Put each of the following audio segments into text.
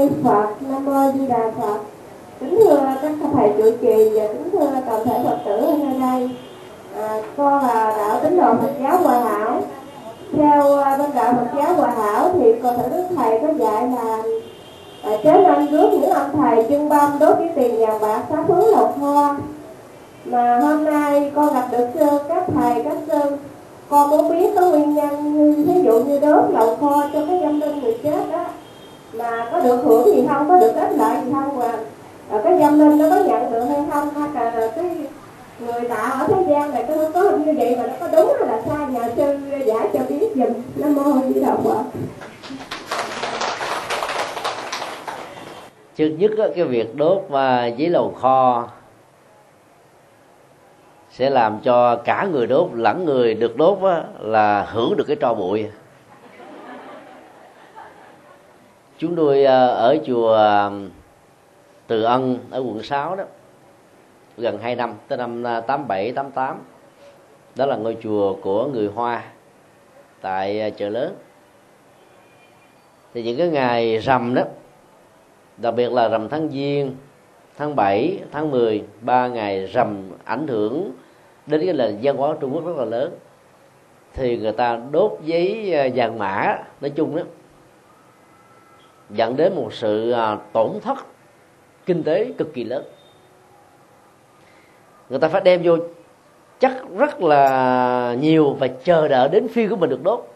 Ni Phật, Nam Mô Di Đà Phật. Kính thưa các thầy trụ trì và kính thưa toàn thể Phật tử ở nơi đây. À, con là đạo tín đồ Phật giáo Hòa Hảo. Theo à, bên đạo Phật giáo Hòa Hảo thì con thể đức thầy có dạy là à, chớ nên rước những ông thầy chân bom đốt với tiền vàng bạc xá phước lầu kho mà hôm nay con gặp được sư các thầy các sư con muốn biết có nguyên nhân như ví dụ như đốt lầu kho cho cái dân linh người chết đó mà có được hưởng gì không? Có được kết lợi gì không? Và à, cái dâm linh nó có nhận được hay không? Hay là cái người tạo ở thế gian này có có như vậy mà nó có đúng hay là sai? Nhờ sư giả cho biết dùm nó mô di đà phật. Trước nhất đó, cái việc đốt và giấy lầu kho sẽ làm cho cả người đốt lẫn người được đốt đó, là hưởng được cái tro bụi. Chúng tôi à, ở chùa à, Từ Ân ở quận 6 đó gần 2 năm tới năm à, 87 88 đó là ngôi chùa của người Hoa tại chợ lớn. Thì những cái ngày rằm đó đặc biệt là rằm tháng giêng tháng 7, tháng 10 ba ngày rằm ảnh hưởng đến cái nền văn hóa Trung Quốc rất là lớn. Thì người ta đốt giấy vàng mã nói chung đó dẫn đến một sự à, tổn thất kinh tế cực kỳ lớn. Người ta phải đem vô chắc rất là nhiều và chờ đợi đến phiên của mình được đốt.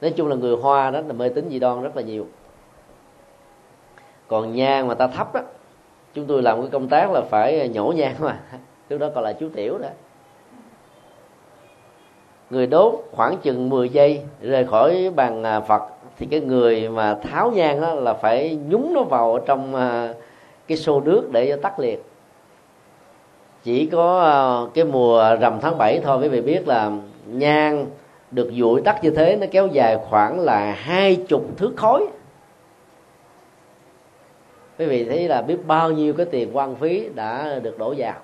Nói chung là người hoa đó là mê tín dị đoan rất là nhiều. Còn nhang mà ta thấp đó chúng tôi làm cái công tác là phải nhổ nhang mà. Lúc đó còn là chú tiểu đó người đốt khoảng chừng 10 giây rời khỏi bàn à, Phật, thì cái người mà tháo nhang đó là phải nhúng nó vào trong à, cái xô nước để cho tắt liệt. Chỉ có à, cái mùa rằm tháng 7 thôi, quý vị biết là nhang được dụi tắt như thế nó kéo dài khoảng là hai chục thước khối. Quý vị thấy là biết bao nhiêu cái tiền quan phí đã được đổ vào.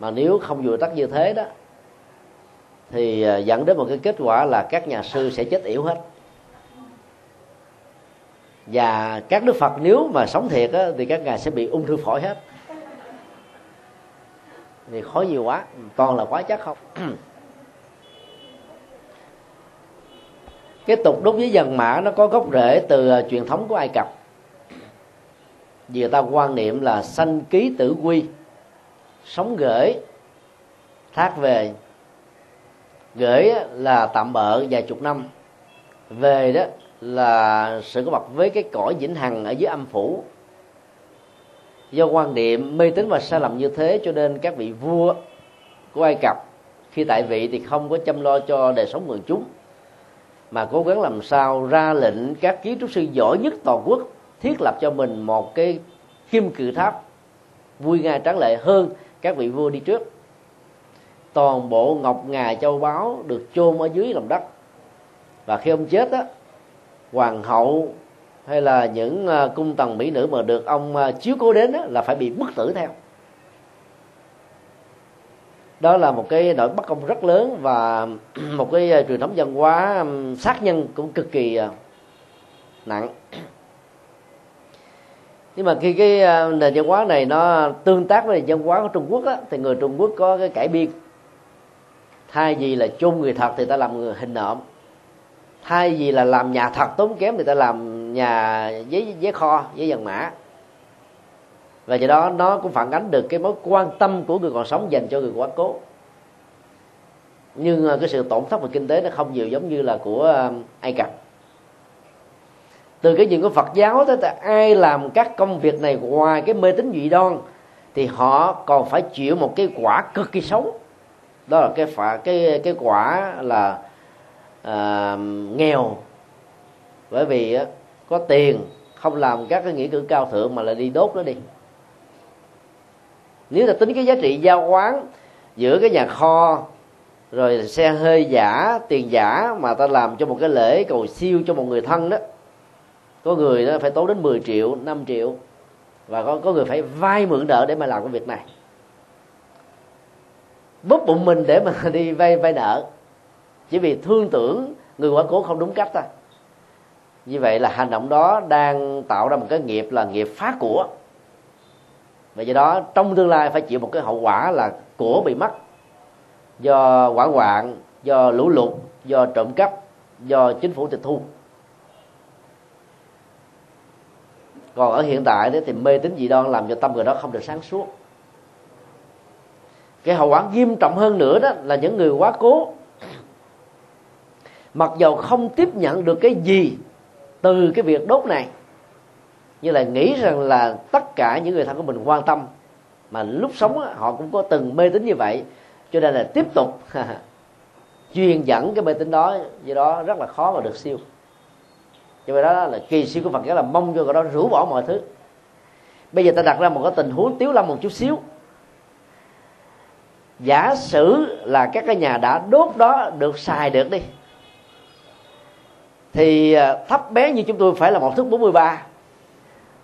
Mà nếu không dụi tắt như thế đó thì à, dẫn đến một cái kết quả là các nhà sư sẽ chết yểu hết. Và các đức phật nếu mà sống thiệt á, thì các ngài sẽ bị ung thư phổi hết. Thì khó nhiều quá toàn là quá chắc không? Cái tục đốt với dần mã nó có gốc rễ từ à, truyền thống của ai cập. Vì người ta quan niệm là sanh ký tử quy sống gửi thác về gửi là tạm bợ vài chục năm. Về đó là sự có mặt với cái cõi vĩnh hằng ở dưới âm phủ. Do quan niệm mê tín và sai lầm như thế cho nên các vị vua của ai cập khi tại vị thì không có chăm lo cho đời sống người chúng, mà cố gắng làm sao ra lệnh các kiến trúc sư giỏi nhất toàn quốc thiết lập cho mình một cái kim cự tháp vui nga tráng lệ hơn các vị vua đi trước toàn bộ ngọc ngà châu báu được chôn ở dưới lòng đất. Và khi ông chết á hoàng hậu hay là những à, cung tần mỹ nữ mà được ông à, chiếu cố đến á, là phải bị bức tử theo. Đó là một cái nỗi bất công rất lớn và một cái à, truyền thống văn hóa sát nhân cũng cực kỳ nặng. Nhưng mà khi cái nền văn hóa này nó tương tác với nền văn hóa của Trung Quốc á, thì người Trung Quốc có cái cải biên thay vì là chôn người thật thì ta làm người hình nộm thay vì là làm nhà thật tốn kém thì ta làm nhà giấy giấy kho, giấy vàng mã. Và do đó, nó cũng phản ánh được cái mối quan tâm của người còn sống dành cho người quá cố. Nhưng ờ, cái sự tổn thất về kinh tế nó không nhiều giống như là của ờ, ai cập. Từ cái chuyện của phật giáo tới ai làm các công việc này ngoài cái mê tín dị đoan, thì họ còn phải chịu một cái quả cực kỳ xấu đó là cái phả cái cái quả là à, nghèo. Bởi vì á, có tiền không làm các cái nghĩa cử cao thượng mà lại đi đốt nó đi. Nếu là tính cái giá trị giao quán giữa cái nhà kho rồi xe hơi giả tiền giả mà ta làm cho một cái lễ cầu siêu cho một người thân đó có người đó phải tốn đến 10 triệu 5 triệu và có có người phải vay mượn nợ để mà làm cái việc này bóp bụng mình để mà đi vay vay nợ. Chỉ vì thương tưởng người quả cố không đúng cách thôi. Như vậy là hành động đó đang tạo ra một cái nghiệp là nghiệp phá của. Và do đó trong tương lai phải chịu một cái hậu quả là của bị mất. Do quả hoạn, do lũ lụt, do trộm cắp, do chính phủ tịch thu. Còn ở hiện tại thì mê tín dị đoan làm cho tâm người đó không được sáng suốt cái hậu quả nghiêm trọng hơn nữa đó là những người quá cố. Mặc dầu không tiếp nhận được cái gì từ cái việc đốt này như là nghĩ rằng là tất cả những người thân của mình quan tâm, mà lúc sống họ cũng có từng mê tín như vậy, cho nên là tiếp tục truyền dẫn cái mê tín đó, do đó rất là khó mà được siêu. Cho vậy đó là kỳ siêu của Phật giáo là mong cho người đó rũ bỏ mọi thứ. Bây giờ ta đặt ra một cái tình huống tiếu lâm một chút xíu giả sử là các cái nhà đã đốt đó được xài được đi thì à, thấp bé như chúng tôi phải là một thước 43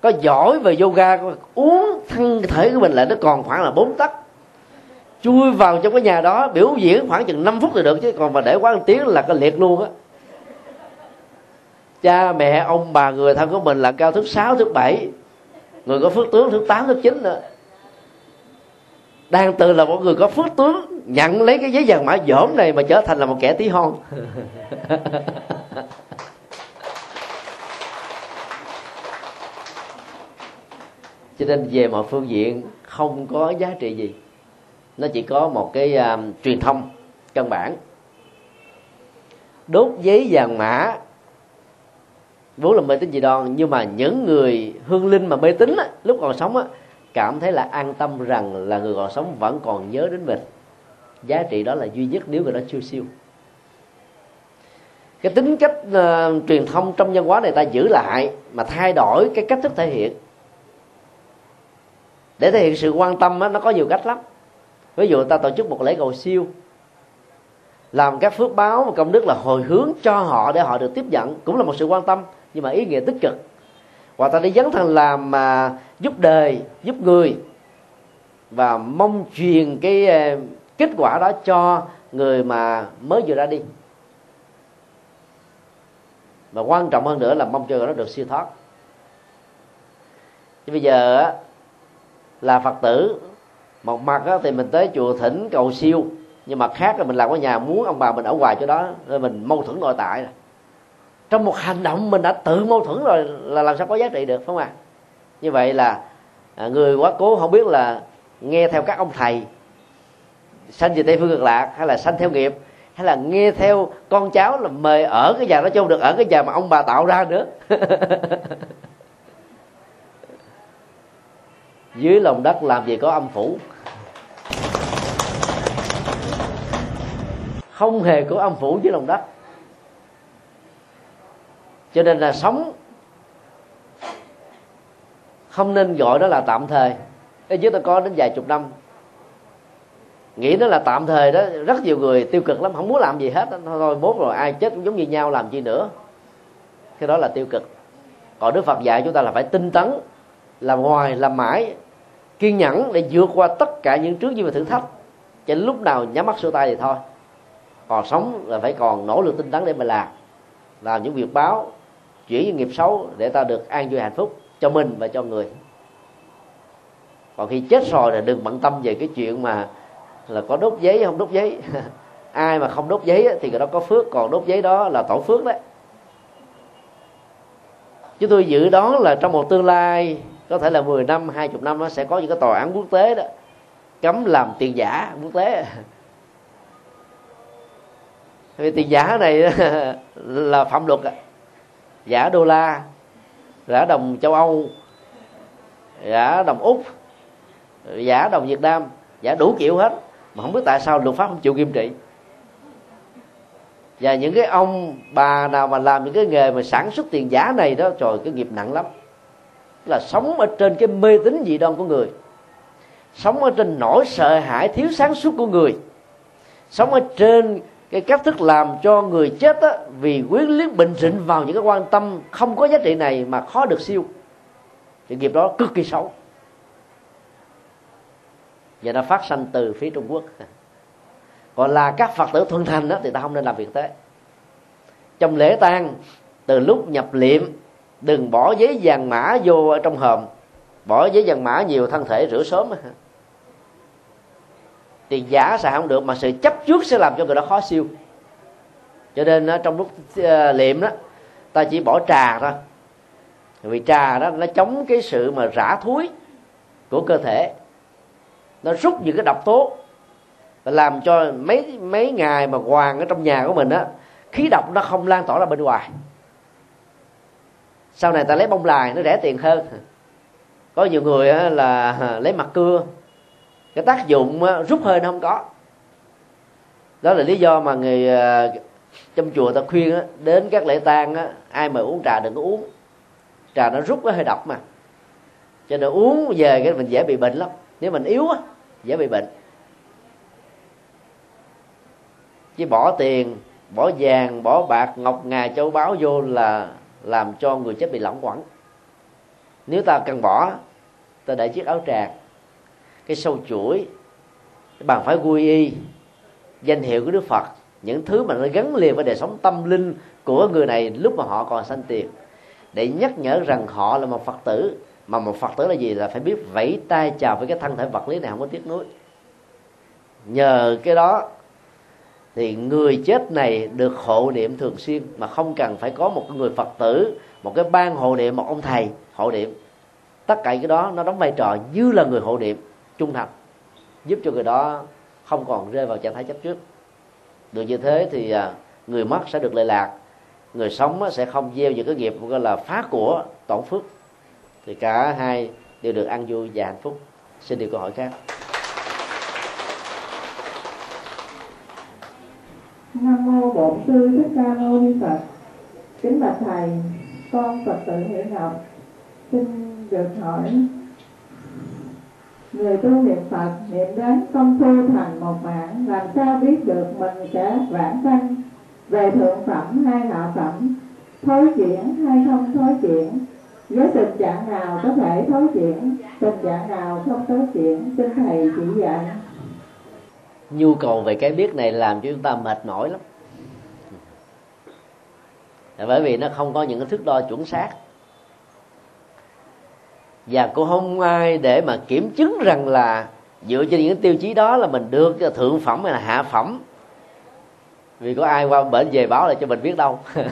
có giỏi về yoga uống thân thể của mình lại nó còn khoảng là bốn tấc. Chui vào trong cái nhà đó biểu diễn khoảng chừng 5 phút thì được chứ còn mà để quá một tiếng là cái liệt luôn á. Cha mẹ ông bà người thân của mình là cao thước sáu thước bảy, người có phước tướng thước 8, thước 9 nữa đang từ là một người có phước tướng nhận lấy cái giấy vàng mã dỗm này mà trở thành là một kẻ tí hon. Cho nên về mọi phương diện không có giá trị gì. Nó chỉ có một cái uh, truyền thông căn bản. Đốt giấy vàng mã vốn là mê tín dị đoan nhưng mà những người hương linh mà mê tín á, lúc còn sống á, cảm thấy là an tâm rằng là người còn sống vẫn còn nhớ đến mình. Giá trị đó là duy nhất nếu người đó chưa siêu. Cái tính cách uh, truyền thông trong văn hóa này ta giữ lại mà thay đổi cái cách thức thể hiện. Để thể hiện sự quan tâm á, nó có nhiều cách lắm. Ví dụ ta tổ chức một lễ cầu siêu làm các phước báo và công đức là hồi hướng cho họ để họ được tiếp nhận cũng là một sự quan tâm nhưng mà ý nghĩa tích cực hoặc ta đi dấn thân làm mà giúp đời, giúp người. Và mong truyền cái à, kết quả đó cho người mà mới vừa ra đi. Và quan trọng hơn nữa là mong cho nó được siêu thoát. Chứ bây giờ là phật tử, một mặt thì mình tới chùa thỉnh cầu siêu. Nhưng mà khác là mình làm ở nhà muốn, ông bà mình ở ngoài chỗ đó, nên mình mâu thuẫn nội tại rồi trong một hành động mình đã tự mâu thuẫn rồi là làm sao có giá trị được, phải không ạ? À? như vậy là à, người quá cố không biết là nghe theo các ông thầy, sanh về tây phương cực lạc hay là sanh theo nghiệp, hay là nghe theo con cháu là mời ở cái nhà đó chung được ở cái nhà mà ông bà tạo ra nữa. Dưới lòng đất làm gì có âm phủ. Không hề có âm phủ dưới lòng đất cho nên là sống không nên gọi đó là tạm thời. Ở dưới ta có đến vài chục năm. Nghĩ nó là tạm thời đó rất nhiều người tiêu cực lắm không muốn làm gì hết. Thôi, thôi mốt rồi ai chết cũng giống như nhau làm chi nữa. Cái đó là tiêu cực. Còn đức phật dạy chúng ta là phải tinh tấn làm ngoài làm mãi kiên nhẫn để vượt qua tất cả những trước như thử thách. Cho lúc nào nhắm mắt sửa tay thì thôi. Còn sống là phải còn nỗ lực tinh tấn để mà làm. Làm những việc báo chuyển những nghiệp xấu để ta được an vui hạnh phúc cho mình và cho người. Còn khi chết rồi là đừng bận tâm về cái chuyện mà là có đốt giấy hay không đốt giấy. Ai mà không đốt giấy thì người đó có phước, còn đốt giấy đó là tổ phước đấy. Chúng tôi dự đoán là trong một tương lai, có thể là 10 năm 20 năm, nó sẽ có những cái tòa án quốc tế đó, cấm làm tiền giả quốc tế. Vì tiền giả này là phạm luật giả đô la giả đồng châu âu giả đồng úc giả đồng việt nam giả đủ kiểu hết. Mà không biết tại sao luật pháp không chịu nghiêm trị. Và những cái ông bà nào mà làm những cái nghề mà sản xuất tiền giả này đó, trời, cái nghiệp nặng lắm. Là sống ở trên cái mê tín dị đoan của người. Sống ở trên nỗi sợ hãi thiếu sáng suốt của người. Sống ở trên cái cách thức làm cho người chết á, vì quyến liếc bình rịnh vào những cái quan tâm không có giá trị này mà khó được siêu. Thì nghiệp đó cực kỳ xấu. Và nó phát sanh từ phía trung quốc. Còn là các phật tử thuần thành đó thì ta không nên làm việc thế. Trong lễ tang từ lúc nhập liệm đừng bỏ giấy vàng mã vô ở trong hòm. Bỏ giấy vàng mã nhiều thân thể rửa sớm thì giả xài không được, mà sự chấp trước sẽ làm cho người đó khó siêu. Cho nên trong lúc ờ, liệm đó, ta chỉ bỏ trà thôi. Vì trà đó nó chống cái sự mà rã thúi của cơ thể. Nó rút những cái độc tố, và làm cho mấy mấy ngày mà hoàng ở trong nhà của mình á, khí độc nó không lan tỏa ra bên ngoài. Sau này ta lấy bông lài, nó rẻ tiền hơn. Có nhiều người là à, lấy mặt cưa cái tác dụng ờ, rút hơi nó không có. Đó là lý do mà người ờ, trong chùa ta khuyên đến các lễ tang ai mà uống trà đừng có uống. Trà nó rút cái hơi độc mà. Cho nên uống về cái mình dễ bị bệnh lắm. Nếu mình yếu á, dễ bị bệnh. Chứ bỏ tiền, bỏ vàng, bỏ bạc, ngọc ngà, châu báu vô là làm cho người chết bị lỏng quẩn. Nếu ta cần bỏ, ta để chiếc áo tràng cái sâu chuỗi, cái bàn phải quy y, danh hiệu của đức phật, những thứ mà nó gắn liền với đời sống tâm linh của người này lúc mà họ còn sanh tiền. Để nhắc nhở rằng họ là một phật tử, mà một phật tử là gì là phải biết vẫy tay chào với cái thân thể vật lý này không có tiếc nuối. Nhờ cái đó thì người chết này được hộ niệm thường xuyên, mà không cần phải có một người phật tử, một cái ban hộ niệm, một ông thầy hộ niệm. Tất cả cái đó nó đóng vai trò như là người hộ niệm trung thành, giúp cho người đó không còn rơi vào trạng thái chấp trước. Được như thế thì à, người mất sẽ được lệ lạc, người sống sẽ không gieo những cái nghiệp gọi là phá của tổn phước. Thì cả hai đều được ăn vui và hạnh phúc. Xin điều câu hỏi khác. Nam mô bổn sư thích ca mâu ni phật. Kính bạch thầy, con phật tử hiểu ngọc xin được hỏi người tu niệm phật, niệm đến công phu thành một mạng, làm sao biết được mình sẽ vãng sanh? Về thượng phẩm hay hạ phẩm? Thối chuyển hay không thối chuyển? Với tình trạng nào có thể thối chuyển, tình trạng nào không thối chuyển? Xin thầy chỉ dạy. Nhu cầu về cái biết này làm cho chúng ta mệt mỏi lắm. Bởi vì nó không có những cái thước đo chuẩn xác và cũng không ai để mà kiểm chứng rằng là dựa trên những tiêu chí đó là mình được thượng phẩm hay là hạ phẩm. Vì có ai qua bệnh về báo lại cho mình biết đâu.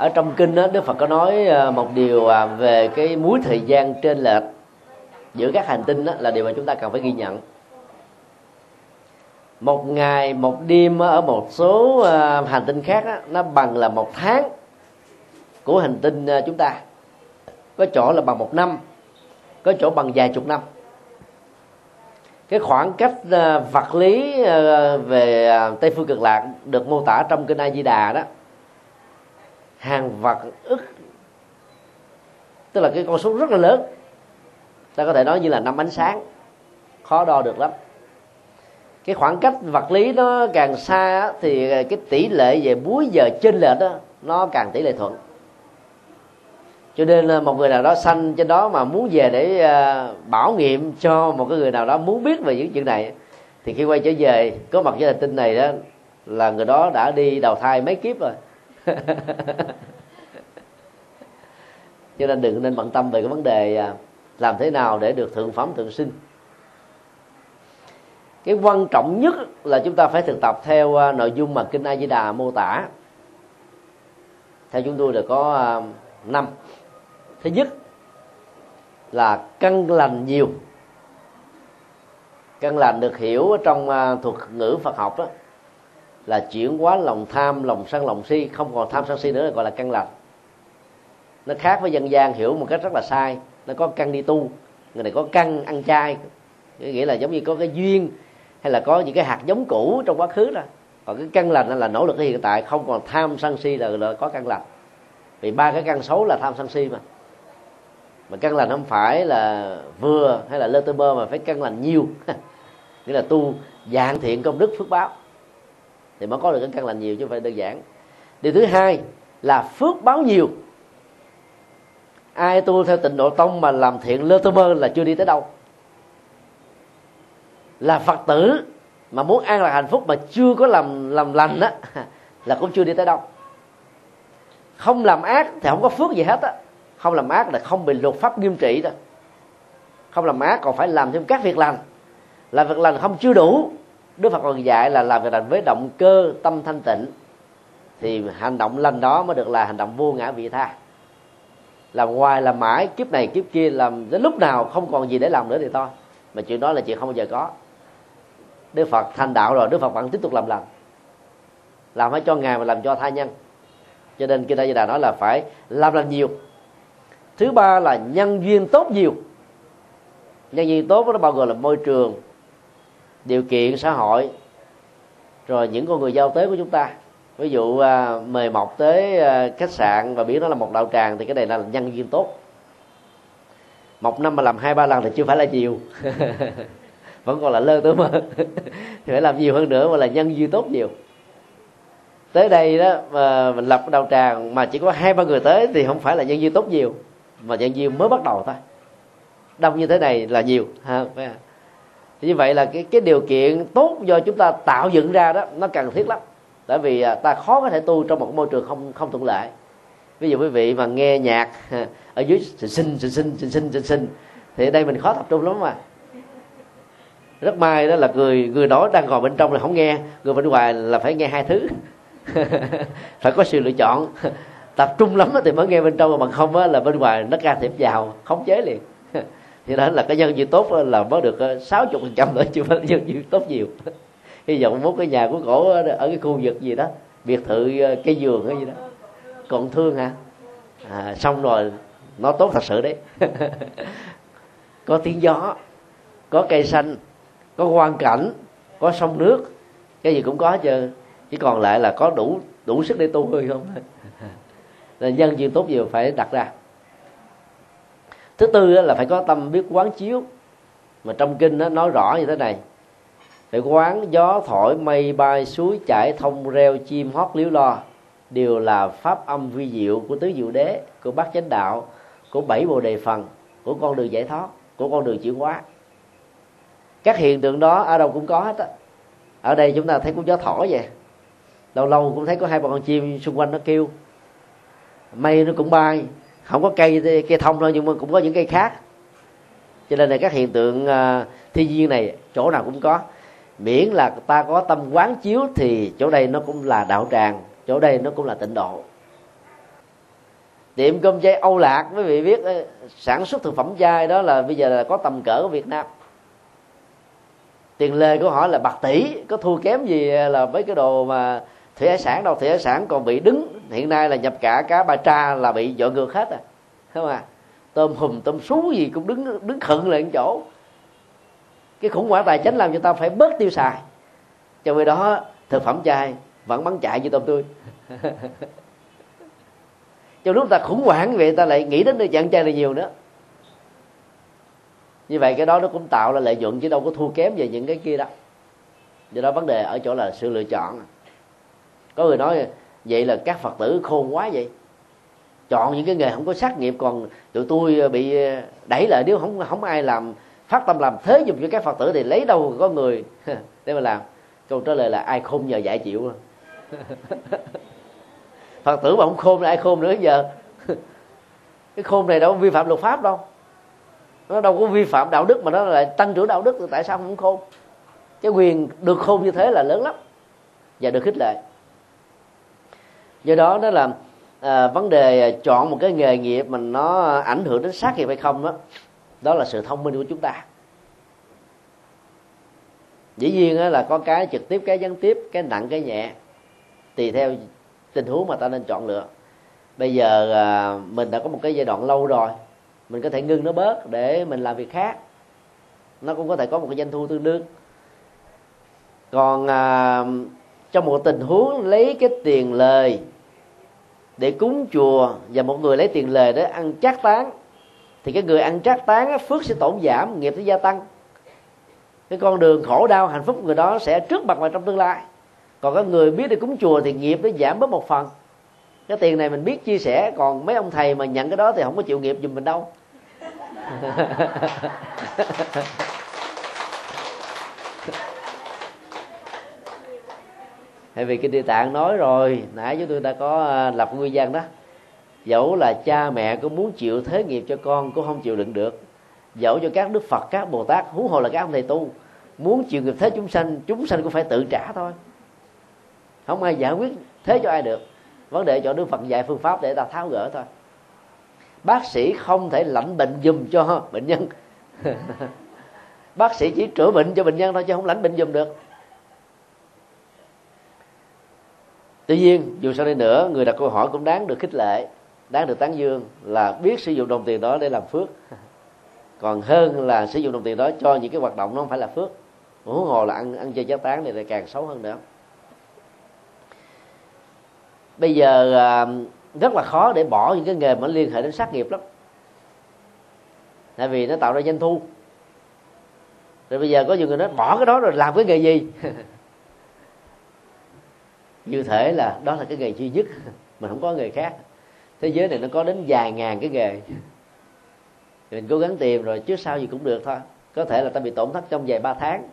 Ở trong kinh đó, đức phật có nói ờ, một điều à, về cái múi thời gian trên lệch giữa các hành tinh đó là điều mà chúng ta cần phải ghi nhận một ngày một đêm ở một số à, hành tinh khác đó, nó bằng là một tháng của hành tinh à, chúng ta. Có chỗ là bằng một năm có chỗ bằng vài chục năm. Cái khoảng cách à, vật lý về tây phương cực lạc được mô tả trong kinh a di đà đó hàng vật ức tức là cái con số rất là lớn. Ta có thể nói như là năm ánh sáng khó đo được lắm cái khoảng cách vật lý nó càng xa thì cái tỷ lệ về múi giờ trên lệch đó nó càng tỷ lệ thuận. Cho nên ờ, một người nào đó sanh trên đó mà muốn về để ờ, bảo nghiệm cho một cái người nào đó muốn biết về những chuyện này thì khi quay trở về, có mặt với hành tinh này đó, là người đó đã đi đầu thai mấy kiếp rồi. Cho nên đừng nên bận tâm về cái vấn đề à, làm thế nào để được thượng phẩm, thượng sinh cái quan trọng nhất là chúng ta phải thực tập theo à, nội dung mà kinh A Di Đà mô tả. Theo chúng tôi là có à, năm. Thứ nhất là căn lành nhiều. Căn lành được hiểu trong à, thuật ngữ Phật học đó, là chuyển hóa lòng tham, lòng sân, lòng si. Không còn tham, sân, si nữa là gọi là căn lành. Nó khác với dân gian hiểu một cách rất là sai. Nó có căn đi tu, người này có căn ăn chay. Nghĩa là giống như có cái duyên hay là có những cái hạt giống cũ trong quá khứ đó. Còn cái căn lành là nỗ lực ở hiện tại không còn tham sân si là, là có căn lành. Vì ba cái căn xấu là tham sân si mà. Mà căn lành không phải là vừa hay là lơ tơ mơ mà phải căn lành nhiều. Nghĩa là tu dạng thiện công đức phước báo. Thì mới có được cái căn lành nhiều chứ không phải đơn giản. Điều thứ hai là phước báo nhiều. Ai tu theo tịnh độ tông mà làm thiện lơ tơ mơ là chưa đi tới đâu là phật tử mà muốn an lạc hạnh phúc mà chưa có làm làm lành á, là cũng chưa đi tới đâu. Không làm ác thì không có phước gì hết á. Không làm ác là không bị luật pháp nghiêm trị đó không làm ác còn phải làm thêm các việc lành. Làm việc lành không chưa đủ, đức phật còn dạy là làm việc lành với động cơ, tâm thanh tịnh. Thì hành động lành đó mới được là hành động vô ngã vị tha. Làm hoài làm mãi kiếp này kiếp kia làm đến lúc nào không còn gì để làm nữa thì thôi. Mà chuyện đó là chuyện không bao giờ có đức phật thành đạo rồi, đức phật vẫn tiếp tục làm lành. Cho ngài mà làm cho tha nhân. Cho nên kinh Di Đà nói là phải làm lành nhiều. Thứ ba là nhân duyên tốt nhiều. Nhân duyên tốt nó bao gồm là môi trường, điều kiện, xã hội, rồi những con người giao tế của chúng ta. Ví dụ à, mời mọc tới à, khách sạn và biết nó là một đạo tràng thì cái này là nhân duyên tốt. Một năm mà làm hai ba lần thì chưa phải là nhiều. vẫn còn là lơ tớ mơ thì phải làm nhiều hơn nữa mà là nhân duy tốt nhiều. Tới đây đó, mà mình lập đầu tràng mà chỉ có hai ba người tới thì không phải là nhân duy tốt nhiều, mà nhân duy mới bắt đầu thôi. Đông như thế này là nhiều, ha, phải à? như vậy là cái cái điều kiện tốt do chúng ta tạo dựng ra đó, nó cần thiết lắm. Tại vì à, ta khó có thể tu trong một môi trường không không thuận lợi. Ví dụ quý vị mà nghe nhạc, ở dưới xin xin xin xin xịn xịn thì ở đây mình khó tập trung lắm mà rất may đó là người người đó đang ngồi bên trong là không nghe. Người bên ngoài là phải nghe hai thứ. Phải có sự lựa chọn. Tập trung lắm thì mới nghe bên trong mà bằng không là bên ngoài nó can thiệp vào khống chế liền. Thì đó là cái nhân duyên tốt là mới được ờ, sáu chục phần trăm nữa chứ phải nhân duyên tốt nhiều. Hy vọng muốn cái nhà của cổ ở cái khu vực gì đó biệt thự ờ, cây giường hay gì đó. Còn thương hả? À, xong rồi nó tốt thật sự đấy. Có tiếng gió có cây xanh có quan cảnh, có sông nước, cái gì cũng có chứ. Chỉ còn lại là có đủ đủ sức để tu thôi, không là nhân duyên tốt gì phải đặt ra. Thứ tư là phải có tâm biết quán chiếu. Mà trong kinh nó nói rõ như thế này. Phải quán gió thổi, mây bay, suối chảy, thông reo, chim hót liếu lo. Đều là pháp âm vi diệu của tứ diệu đế, của bát chánh đạo, của bảy bồ đề phần, của con đường giải thoát, của con đường chuyển hóa các hiện tượng đó ở đâu cũng có hết á. Ở đây chúng ta thấy có gió thổi vậy. Lâu lâu cũng thấy có hai con chim xung quanh nó kêu. Mây nó cũng bay. Không có cây cây thông thôi nhưng mà cũng có những cây khác. Cho nên là các hiện tượng uh, thiên nhiên này chỗ nào cũng có. Miễn là ta có tâm quán chiếu thì chỗ đây nó cũng là đạo tràng chỗ đây nó cũng là tịnh độ. Tiệm cơm chay Âu Lạc quý vị biết ờ, sản xuất thực phẩm chay đó là bây giờ là có tầm cỡ của Việt Nam tiền lê của họ là bạc tỷ. Có thua kém gì là với cái đồ mà thủy hải sản đâu. Thủy hải sản còn bị đứng. Hiện nay là nhập cả cá ba tra là bị dọn ngược hết à. Không à. Tôm hùm, tôm sú gì cũng đứng đứng khựng lại chỗ. Cái khủng hoảng tài chính làm cho ta phải bớt tiêu xài. Trong khi đó, thực phẩm chay vẫn bắn chạy như tôm tươi. Trong lúc ta khủng hoảng vậy, ta lại nghĩ đến nơi chặn chay là nhiều nữa như vậy cái đó nó cũng tạo ra lợi nhuận chứ đâu có thua kém về những cái kia đâu. Do đó vấn đề ở chỗ là sự lựa chọn. Có người nói vậy là các phật tử khôn quá vậy. Chọn những cái nghề không có sát nghiệp, còn tụi tôi bị đẩy lại, nếu không không ai làm, phát tâm làm thế dùng cho các phật tử thì lấy đâu có người. Để mà làm, câu trả lời là ai khôn nhờ dạy chịu. Phật tử mà không khôn là ai khôn nữa giờ? Cái khôn này đâu vi phạm luật pháp đâu nó đâu có vi phạm đạo đức mà nó lại tăng trưởng đạo đức thì tại sao không khôn? Cái quyền được khôn như thế là lớn lắm. Và được khích lệ. Do đó đó là à, vấn đề chọn một cái nghề nghiệp mà nó ảnh hưởng đến sát nghiệp hay không đó đó là sự thông minh của chúng ta. Dĩ nhiên là có cái trực tiếp cái gián tiếp cái nặng cái nhẹ tùy theo tình huống mà ta nên chọn lựa. Bây giờ à, mình đã có một cái giai đoạn lâu rồi mình có thể ngưng nó bớt để mình làm việc khác. Nó cũng có thể có một cái doanh thu tương đương. Còn à, trong một tình huống lấy cái tiền lời để cúng chùa và một người lấy tiền lời để ăn trác tán thì cái người ăn trác tán phước sẽ tổn giảm nghiệp sẽ gia tăng. Cái con đường khổ đau hạnh phúc người đó sẽ trước mặt và trong tương lai. Còn các người biết đi cúng chùa thì nghiệp nó giảm bớt một phần cái tiền này mình biết chia sẻ, còn mấy ông thầy mà nhận cái đó thì không có chịu nghiệp giùm mình đâu. Tại vì kinh địa tạng nói rồi, nãy chúng tôi đã có à, lập nguyên gian đó. Dẫu là cha mẹ có muốn chịu thế nghiệp cho con, cũng không chịu đựng được. Dẫu cho các đức phật, các bồ tát hú hồ là các ông thầy tu, muốn chịu nghiệp thế chúng sanh chúng sanh cũng phải tự trả thôi. Không ai giải quyết thế cho ai được vấn đề cho đức phật dạy phương pháp để ta tháo gỡ thôi. Bác sĩ không thể lãnh bệnh dùm cho bệnh nhân. Bác sĩ chỉ chữa bệnh cho bệnh nhân thôi chứ không lãnh bệnh dùm được. Tuy nhiên, dù sao đi nữa, người đặt câu hỏi cũng đáng được khích lệ, đáng được tán dương là biết sử dụng đồng tiền đó để làm phước. Còn hơn là sử dụng đồng tiền đó cho những cái hoạt động nó không phải là phước. Huống hồ là ăn ăn chơi chát tán này lại càng xấu hơn nữa bây giờ à, rất là khó để bỏ những cái nghề mà liên hệ đến sát nghiệp lắm. Tại vì nó tạo ra doanh thu. Rồi bây giờ có nhiều người nói, bỏ cái đó rồi làm cái nghề gì? Như thể là đó là cái nghề duy nhất mình không có nghề khác. Thế giới này nó có đến vài ngàn cái nghề. Mình cố gắng tìm rồi trước sau gì cũng được thôi. Có thể là ta bị tổn thất trong vài ba tháng,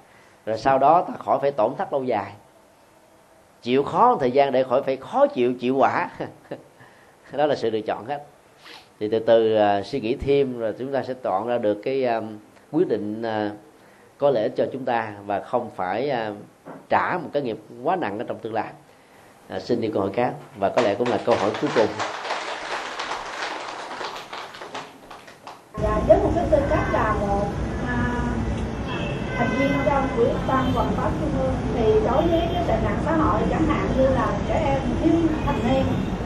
rồi sau đó ta khỏi phải tổn thất lâu dài chịu khó một thời gian để khỏi phải khó chịu chịu quả. Đó là sự lựa chọn hết. Thì từ từ uh, suy nghĩ thêm rồi chúng ta sẽ chọn ra được cái um, quyết định uh, có lẽ cho chúng ta và không phải uh, trả một cái nghiệp quá nặng ở trong tương lai. À, xin đi câu hỏi khác và có lẽ cũng là câu hỏi cuối cùng. Dạ với một cái tư cách là một thành viên trong quỹ ban hoàn pháp trung ương thì đối với cái tệ nạn xã hội chẳng hạn như là trẻ em thiếu thành niên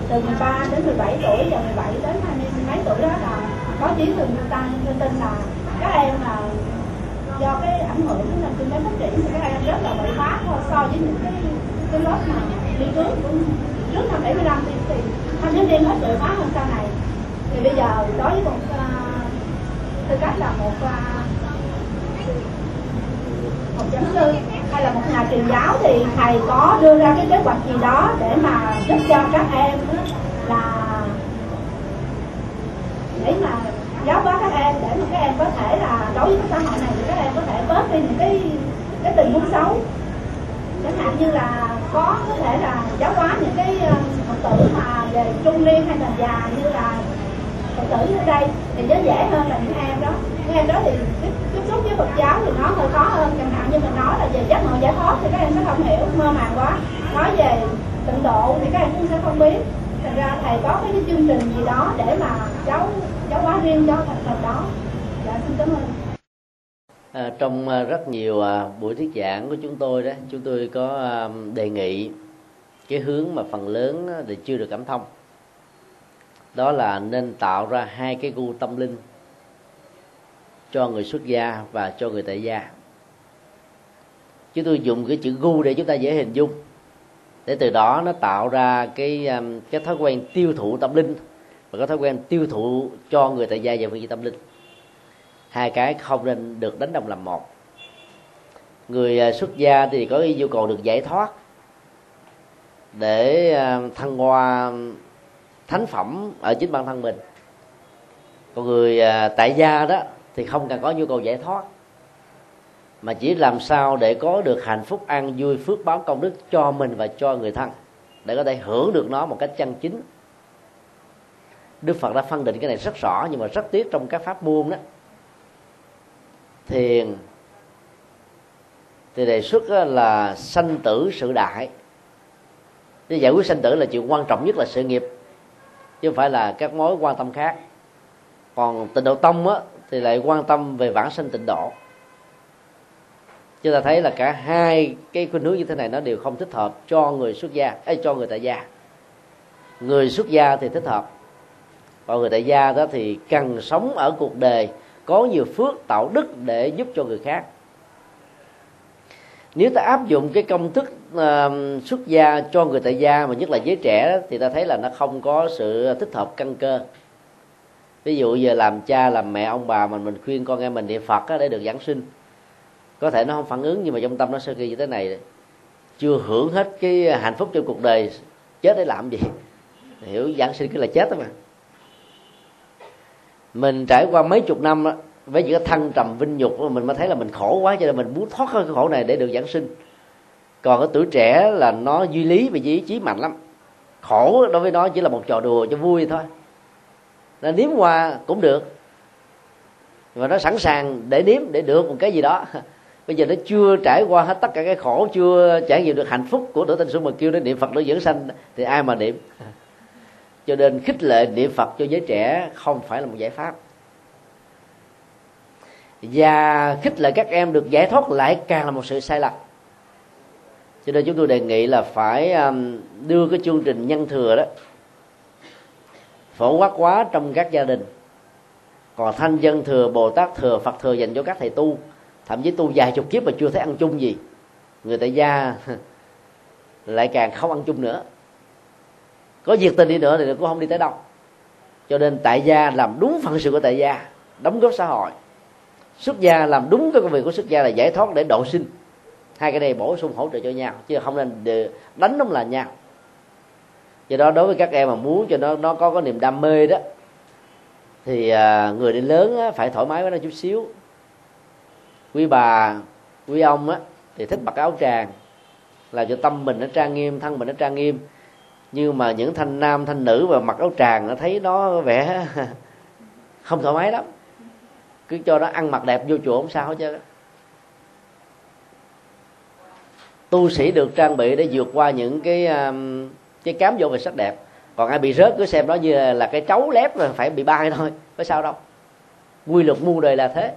từ 13 đến 17 tuổi và 17 đến 20 mấy tuổi đó là có chiến thường tăng thông tin là các em là do cái ảnh hưởng của nền kinh tế phát triển thì các em rất là bậy bá so với những cái cái lớp mà đi trước cũng trước năm 75 thì, thì thanh thiếu niên hết bậy bá hơn sau này. Thì bây giờ đối với một uh, tư cách là một uh, một giáo sư hay là một nhà truyền giáo thì thầy có đưa ra cái kế hoạch gì đó để mà giúp cho các em là để mà giáo hóa các em, để mà các em có thể là đối với cái xã hội này thì các em có thể bớt đi những cái cái tình huống xấu. Chẳng hạn như là có có thể là giáo hóa những cái ờ, phật tử mà về trung niên hay là già như là phật tử ở đây thì nó dễ hơn là những em đó. Những em đó thì tiếp, xúc với phật giáo thì nó hơi khó hơn chẳng hạn như mình nói là về giác ngộ giải thoát thì các em sẽ không hiểu mơ màng quá. Nói về tịnh độ thì các em cũng sẽ không biết. Thành ra thầy có cái chương trình gì đó để mà cháu cháu quá riêng cho thành phần đó. Dạ xin cảm ơn. À, trong à, rất nhiều à, buổi thuyết giảng của chúng tôi đó chúng tôi có à, đề nghị cái hướng mà phần lớn thì chưa được cảm thông đó là nên tạo ra hai cái gu tâm linh cho người xuất gia và cho người tại gia. Chúng tôi dùng cái chữ gu để chúng ta dễ hình dung. Để từ đó nó tạo ra cái um, cái thói quen tiêu thụ tâm linh và cái thói quen tiêu thụ cho người tại gia về phương diện tâm linh. Hai cái không nên được đánh đồng làm một. Người à, xuất gia thì có yêu cầu được giải thoát để à, thăng hoa thánh phẩm ở chính bản thân mình. Còn người à, tại gia đó thì không cần có nhu cầu giải thoát, mà chỉ làm sao để có được hạnh phúc, an vui, phước báo công đức cho mình và cho người thân, để có thể hưởng được nó một cách chân chính. Đức phật đã phân định cái này rất rõ nhưng mà rất tiếc trong các pháp môn đó. Thiền, thì đề xuất là sanh tử sự đại. Để giải quyết sanh tử là chuyện quan trọng nhất là sự nghiệp chứ không phải là các mối quan tâm khác. Còn tịnh độ tông á, thì lại quan tâm về vãng sinh tịnh độ. Chúng ta thấy là cả hai cái khuynh hướng như thế này nó đều không thích hợp cho người xuất gia ấy cho người tại gia. Người xuất gia thì thích hợp còn người tại gia đó thì cần sống ở cuộc đời có nhiều phước tạo đức để giúp cho người khác nếu ta áp dụng cái công thức uh, xuất gia cho người tại gia mà nhất là giới trẻ thì ta thấy là nó không có sự thích hợp căn cơ. Ví dụ giờ làm cha làm mẹ ông bà mình mình khuyên con em mình niệm phật á, để được giảng sinh. Có thể nó không phản ứng nhưng mà trong tâm nó sơ kỳ như thế này. Chưa hưởng hết cái hạnh phúc trong cuộc đời chết để làm gì? Hiểu giảng sinh cái là chết đó mà. Mình trải qua mấy chục năm đó, với những cái thăng trầm vinh nhục mà mình mới thấy là mình khổ quá cho nên mình muốn thoát khỏi cái khổ này để được giảng sinh. Còn cái tuổi trẻ là nó duy lý và duy trí mạnh lắm. Khổ đối với nó chỉ là một trò đùa cho vui thôi. Nên nếm qua cũng được. Và nó sẵn sàng để nếm, để được một cái gì đó. Bây giờ nó chưa trải qua hết tất cả cái khổ, chưa trải nghiệm được hạnh phúc của tuổi thanh xuân mà kêu đến niệm phật để dưỡng sanh, thì ai mà niệm? Cho nên khích lệ niệm phật cho giới trẻ không phải là một giải pháp và khích lệ các em được giải thoát lại càng là một sự sai lầm. Cho nên chúng tôi đề nghị là phải um, đưa cái chương trình nhân thừa đó phổ quát quá trong các gia đình. Còn thanh dân thừa, bồ tát thừa, phật thừa dành cho các thầy tu. Thậm chí tu vài chục kiếp mà chưa thấy ăn chung gì. Người tại gia lại càng không ăn chung nữa. Có việc tình đi nữa thì cũng không đi tới đâu. Cho nên tại gia làm đúng phận sự của tại gia, đóng góp xã hội xuất gia làm đúng cái công việc của xuất gia là giải thoát để độ sinh. Hai cái này bổ sung hỗ trợ cho nhau chứ không nên đánh nó là nhau. Do đó đối với các em mà muốn cho nó nó có cái niềm đam mê đó thì à, người đến lớn á, phải thoải mái với nó chút xíu. Quý bà quý ông á thì thích mặc áo tràng làm cho tâm mình nó trang nghiêm thân mình nó trang nghiêm. Nhưng mà những thanh nam thanh nữ mà mặc áo tràng nó thấy nó vẻ không thoải mái lắm cứ cho nó ăn mặc đẹp vô chùa không sao hết chứ tu sĩ được trang bị để vượt qua những cái um, cái cám dỗ về sắc đẹp. Còn ai bị rớt cứ xem nó như là cái trấu lép rồi phải bị bay thôi, có sao đâu. Quy luật muôn đời là thế.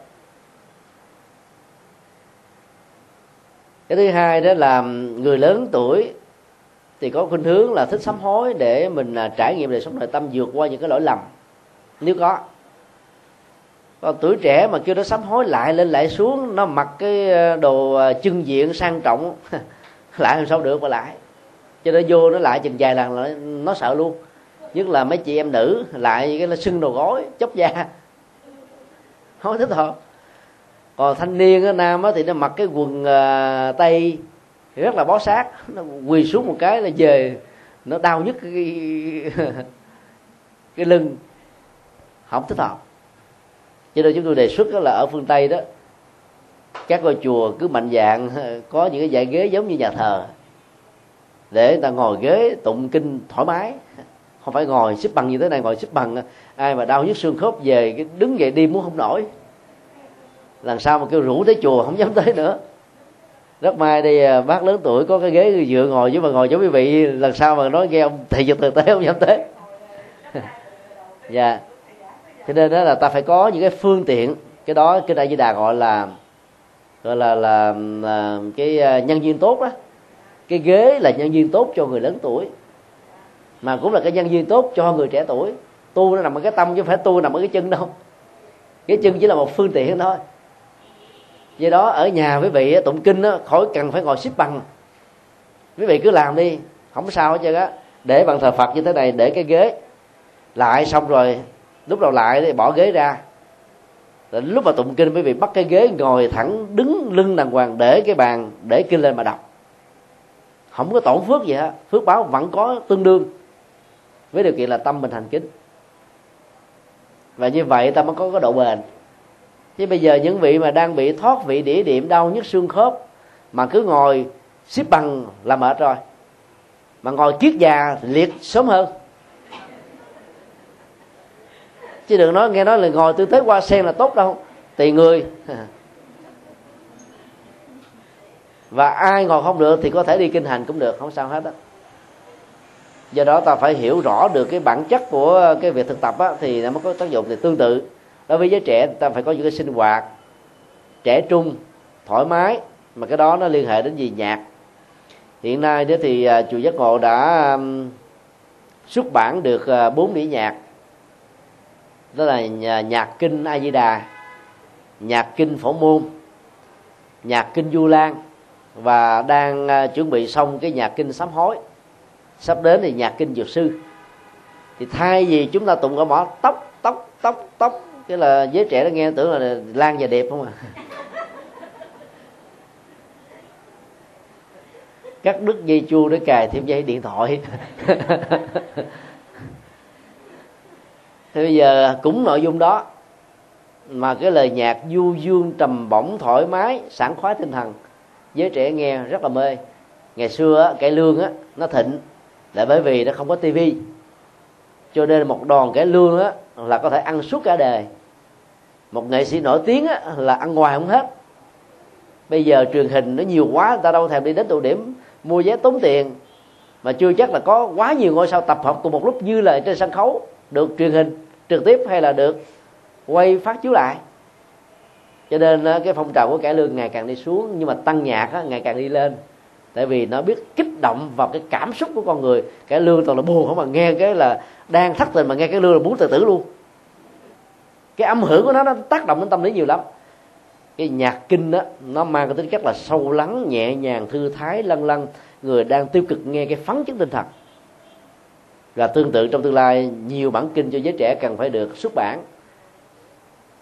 Cái thứ hai đó là um, người lớn tuổi thì có khuynh hướng là thích sám hối để mình à, trải nghiệm đời sống nội tâm vượt qua những cái lỗi lầm. Nếu có còn tuổi trẻ mà kêu nó sám hối lại lên lại xuống nó mặc cái ờ, đồ à, trưng diện sang trọng lại làm sao được mà lại? Cho nó vô nó lại chừng vài lần là nó sợ luôn. Nhất là mấy chị em nữ lại cái nó sưng đồ gối chốc da. Không thích hợp. Còn thanh niên ở nam á, thì nó mặc cái quần uh, tây rất là bó sát. Nó quỳ xuống một cái là về. Nó đau nhất cái cái lưng. Không thích hợp cho nên chúng tôi đề xuất đó là ở phương tây đó, các ngôi chùa cứ mạnh dạng, có những cái dãy ghế giống như nhà thờ, để người ta ngồi ghế tụng kinh thoải mái. Không phải ngồi xếp bằng như thế này, ngồi xếp bằng, ai mà đau nhức xương khớp về cái đứng dậy đi muốn không nổi. Lần sau mà kêu rủ tới chùa không dám tới nữa. Rất may đây à, bác lớn tuổi có cái ghế dựa ngồi chứ mà ngồi giống quý vị, lần sau mà nói nghe ông thầy dục thực tế không dám tới. Dạ cho nên đó là ta phải có những cái phương tiện. Cái đó cái đại di đà gọi là gọi là là, là cái à, nhân viên tốt đó cái ghế là nhân viên tốt cho người lớn tuổi mà cũng là cái nhân viên tốt cho người trẻ tuổi. Tu nó nằm ở cái tâm chứ không phải tu nằm ở cái chân đâu. Cái chân chỉ là một phương tiện thôi. Do đó ở nhà quý vị tụng kinh đó, khỏi cần phải ngồi xếp bằng. Quý vị cứ làm đi không sao hết trơn á. Để bằng thờ phật như thế này để cái ghế. Lại xong rồi lúc đầu lại thì bỏ ghế ra. Rồi lúc mà tụng kinh, quý vị bắt cái ghế ngồi thẳng đứng lưng đàng hoàng để cái bàn, để kinh lên mà đọc. Không có tổn phước gì hết. Phước báo vẫn có tương đương với điều kiện là tâm mình thành kính. Và như vậy ta mới có cái độ bền. Chứ bây giờ những vị mà đang bị thoát vị đĩa điểm, đau nhức xương khớp, mà cứ ngồi xếp bằng là mệt rồi. Mà ngồi kiết già liệt sớm hơn chứ đừng nói nghe nói là ngồi tư thế qua sen là tốt đâu. Tùy người. Và ai ngồi không được thì có thể đi kinh hành cũng được không sao hết á. Do đó ta phải hiểu rõ được cái bản chất của cái việc thực tập á, thì nó mới có tác dụng thì tương tự. Đối với giới trẻ ta phải có những cái sinh hoạt trẻ trung thoải mái mà cái đó nó liên hệ đến gì? Nhạc. Hiện nay đó thì à, chùa giác ngộ đã xuất bản được à, bốn đĩa nhạc đó là nhạc kinh a di đà nhạc kinh phổ môn, nhạc kinh du lan, và đang à, chuẩn bị xong cái nhạc kinh sám hối. Sắp đến thì nhạc kinh dược sư. Thì thay vì chúng ta tụng cả mỏ tóc tóc tóc tóc, cái là giới trẻ nó nghe tưởng là lan và đẹp không à. Cắt đứt dây chua để cài thêm dây điện thoại. thì bây giờ cũng nội dung đó mà cái lời nhạc du dương trầm bổng thoải mái sảng khoái tinh thần giới trẻ nghe rất là mê. Ngày xưa cải lương á nó thịnh là bởi vì nó không có tivi cho nên một đòn cải lương á là có thể ăn suốt cả đời. Một nghệ sĩ nổi tiếng á, là ăn ngoài không hết. Bây giờ truyền hình nó nhiều quá người ta đâu thèm đi đến tụ điểm mua vé tốn tiền. Mà chưa chắc là có quá nhiều ngôi sao tập hợp cùng một lúc như là trên sân khấu được truyền hình trực tiếp hay là được quay phát chiếu lại. Cho nên ờ, cái phong trào của cải lương ngày càng đi xuống nhưng mà tăng nhạc á, ngày càng đi lên. Tại vì nó biết kích động vào cái cảm xúc của con người. Cải lương toàn là buồn không mà nghe cái là đang thất tình mà nghe cái lương là muốn tự tử luôn. Cái âm hưởng của nó nó tác động đến tâm lý nhiều lắm. Cái nhạc kinh đó nó mang cái tính chất là sâu lắng nhẹ nhàng thư thái lân lân người đang tiêu cực nghe cái phấn chấn tinh thần và tương tự trong tương lai nhiều bản kinh cho giới trẻ cần phải được xuất bản.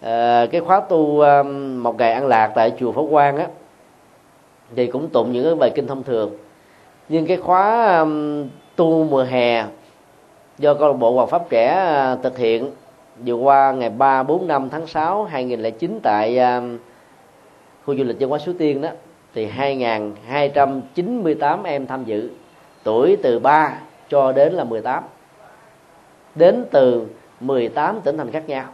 À, cái khóa tu um, một ngày ăn lạc tại chùa Phổ Quang á thì cũng tụng những cái bài kinh thông thường. Nhưng cái khóa um, tu mùa hè do câu lạc bộ Hoàng Pháp trẻ uh, ờ, thực hiện vừa qua ngày 3, 4, 5 tháng 6 2009 tại uh, khu du lịch văn hóa Suối Tiên đó thì 2.298 em tham dự. Tuổi từ 3 cho đến là 18 đến từ 18 tỉnh thành khác nhau.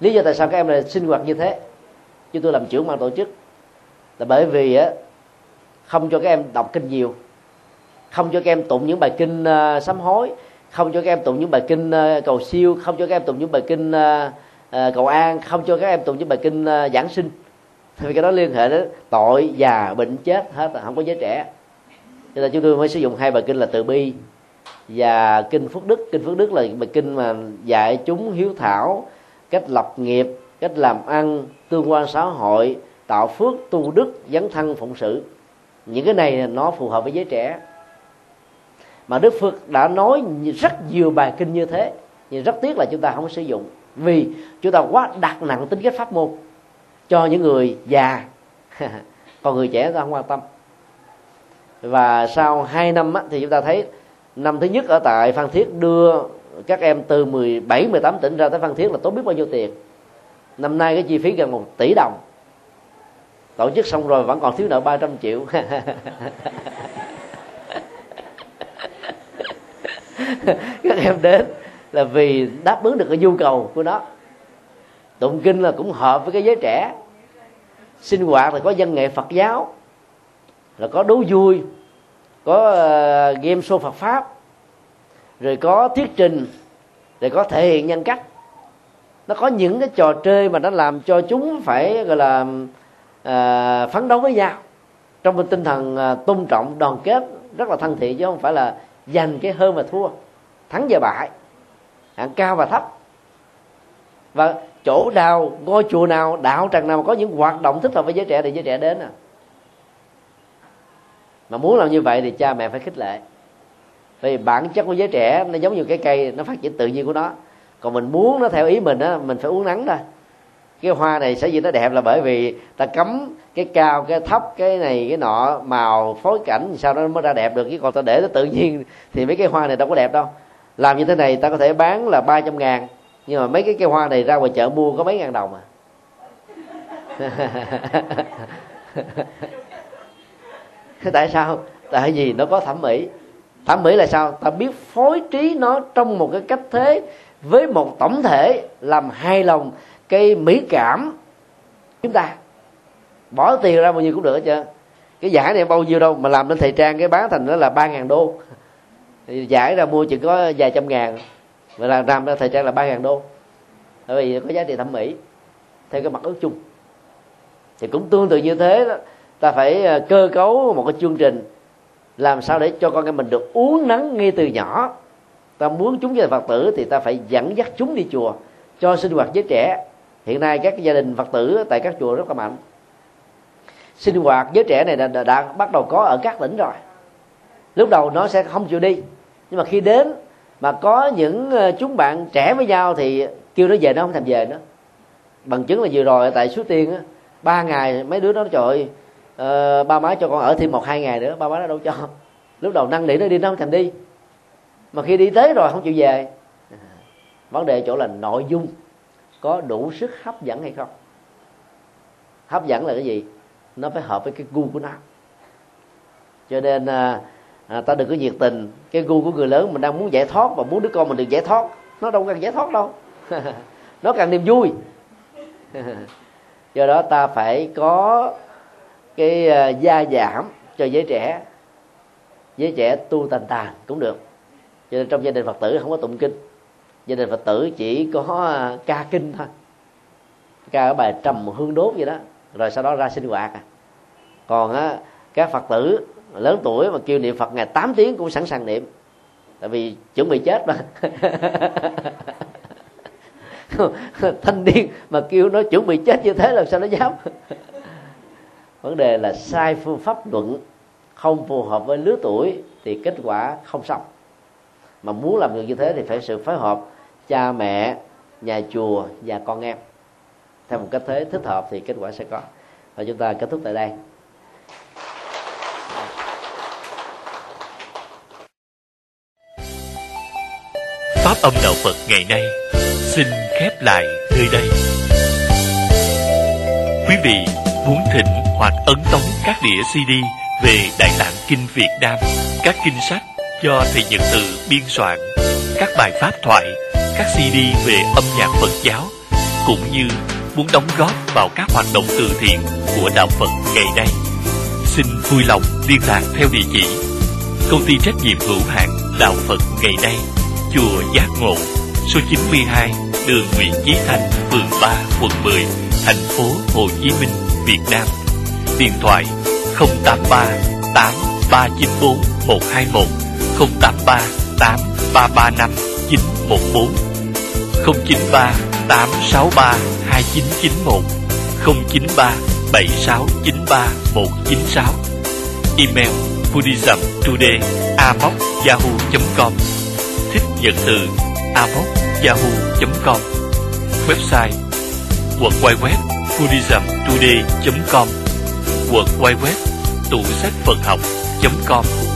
Lý do tại sao các em lại sinh hoạt như thế? Chứ tôi làm trưởng ban tổ chức. Là bởi vì á không cho các em đọc kinh nhiều. Không cho các em tụng những bài kinh uh, sám hối. Không cho các em tụng những bài kinh uh, cầu siêu. Không cho các em tụng những bài kinh uh, uh, cầu an. Không cho các em tụng những bài kinh uh, giảng sinh. Vì cái đó liên hệ đến tội già bệnh chết hết không có giới trẻ cho nên chúng tôi mới sử dụng hai bài kinh là từ bi và kinh phước đức. Kinh phước đức là bài kinh mà dạy chúng hiếu thảo, cách lập nghiệp, cách làm ăn, tương quan xã hội, tạo phước, tu đức, dấn thân, phụng sự. Những cái này nó phù hợp với giới trẻ. Mà đức phật đã nói rất nhiều bài kinh như thế, nhưng rất tiếc là chúng ta không sử dụng. Vì chúng ta quá đặt nặng tính cách pháp môn cho những người già. Còn người trẻ ta không quan tâm và sau 2 năm á, thì chúng ta thấy năm thứ nhất ở tại Phan Thiết đưa các em từ 17, 18 tỉnh ra tới Phan Thiết là tốn biết bao nhiêu tiền. Năm nay cái chi phí gần một tỷ đồng. Tổ chức xong rồi vẫn còn thiếu nợ 300 triệu. Các em đến là vì đáp ứng được cái nhu cầu của nó. Tụng kinh là cũng hợp với cái giới trẻ. Sinh hoạt là có văn nghệ phật giáo là có đố vui có ờ, game show phật pháp rồi có thuyết trình rồi có thể hiện nhân cách. Nó có những cái trò chơi mà nó làm cho chúng phải gọi là à, phấn đấu với nhau. Trong một tinh thần à, tôn trọng đoàn kết rất là thân thiện chứ không phải là giành cái hơn và thua. Thắng và bại. Hạng cao và thấp. Và chỗ nào ngôi chùa nào đạo tràng nào mà có những hoạt động thích hợp với giới trẻ thì giới trẻ đến à mà muốn làm như vậy thì cha mẹ phải khích lệ. Vì bản chất của giới trẻ nó giống như cái cây, nó phát triển tự nhiên của nó. Còn mình muốn nó theo ý mình á, mình phải uống nắng thôi. Cái hoa này sẽ gì nó đẹp là bởi vì ta cấm cái cao, cái thấp, cái này, cái nọ, màu, phối cảnh, sao nó mới ra đẹp được. Chứ còn ta để nó tự nhiên thì mấy cái hoa này đâu có đẹp đâu. Làm như thế này ta có thể bán là 300 ngàn. Nhưng mà mấy cái cây hoa này ra ngoài chợ mua có mấy ngàn đồng à. thế tại sao? Tại vì nó có thẩm mỹ. Thẩm mỹ là sao? Ta biết phối trí nó trong một cái cách thế với một tổng thể làm hài lòng cái mỹ cảm chúng ta. Bỏ tiền ra bao nhiêu cũng được hết trơn. Cái giải này bao nhiêu đâu mà làm lên thời trang cái bán thành nó là ba ngàn đô. Thì giải ra mua chỉ có vài trăm ngàn. Mà làm làm ra thời trang là ba ngàn đô. Bởi vì có giá trị thẩm mỹ. Theo cái mặt ước chung. Thì cũng tương tự như thế đó ta phải ờ, cơ cấu một cái chương trình làm sao để cho con em mình được uống nắng ngay từ nhỏ. Ta muốn chúng về phật tử thì ta phải dẫn dắt chúng đi chùa cho sinh hoạt với trẻ. Hiện nay các gia đình phật tử tại các chùa rất là mạnh. Sinh hoạt với trẻ này đã, đã, đã bắt đầu có ở các tỉnh rồi. Lúc đầu nó sẽ không chịu đi nhưng mà khi đến mà có những ờ, chúng bạn trẻ với nhau thì kêu nó về nó không thèm về nữa. Bằng chứng là vừa rồi tại suối tiên á ba ngày mấy đứa nó trời ơi uh, ba má cho con ở thêm một hai ngày nữa ba má nó đâu cho. Lúc đầu năn nỉ nó đi nó không thèm đi. Mà khi đi tới rồi không chịu về. Vấn đề chỗ là nội dung có đủ sức hấp dẫn hay không? Hấp dẫn là cái gì? Nó phải hợp với cái gu của nó. Cho nên à, à, ta đừng có nhiệt tình. Cái gu của người lớn mình đang muốn giải thoát và muốn đứa con mình được giải thoát nó đâu cần giải thoát đâu. Nó cần niềm vui. Do đó ta phải có cái ờ, gia giảm cho giới trẻ. Giới trẻ tu tàn tàn cũng được. Cho nên trong gia đình phật tử không có tụng kinh. Gia đình phật tử chỉ có ờ, ca kinh thôi. Ca ở bài trầm hương đốt vậy đó. Rồi sau đó ra sinh hoạt. À còn á các phật tử lớn tuổi mà kêu niệm phật ngày 8 tiếng cũng sẵn sàng niệm. Tại vì chuẩn bị chết mà. Thanh niên mà kêu nó chuẩn bị chết như thế làm sao nó dám? Vấn đề là sai phương pháp luận không phù hợp với lứa tuổi thì kết quả không xong. Mà muốn làm được như thế thì phải sự phối hợp cha mẹ, nhà chùa và con em. Theo một cách thế thích hợp thì kết quả sẽ có. Và chúng ta kết thúc tại đây. Pháp âm đạo phật ngày nay xin khép lại nơi đây. Quý vị muốn thỉnh hoặc ấn tống các đĩa cd về đại tạng kinh việt nam. Các kinh sách do thầy nhật từ biên soạn các bài pháp thoại các cd về âm nhạc phật giáo cũng như muốn đóng góp vào các hoạt động từ thiện của đạo phật ngày nay. Xin vui lòng liên lạc theo địa chỉ. Công ty trách nhiệm hữu hạn đạo phật ngày nay chùa giác ngộ số 92 đường Nguyễn Chí Thanh, phường 3, quận 10, thành phố Hồ Chí Minh, Việt Nam. Điện thoại 083 8394 121 083 8335 914 093 863 2991 093 7693 196 Email buddhism today yahoo.com Thích nhận từ yahoo.com Website www www tủ sách Phật học.com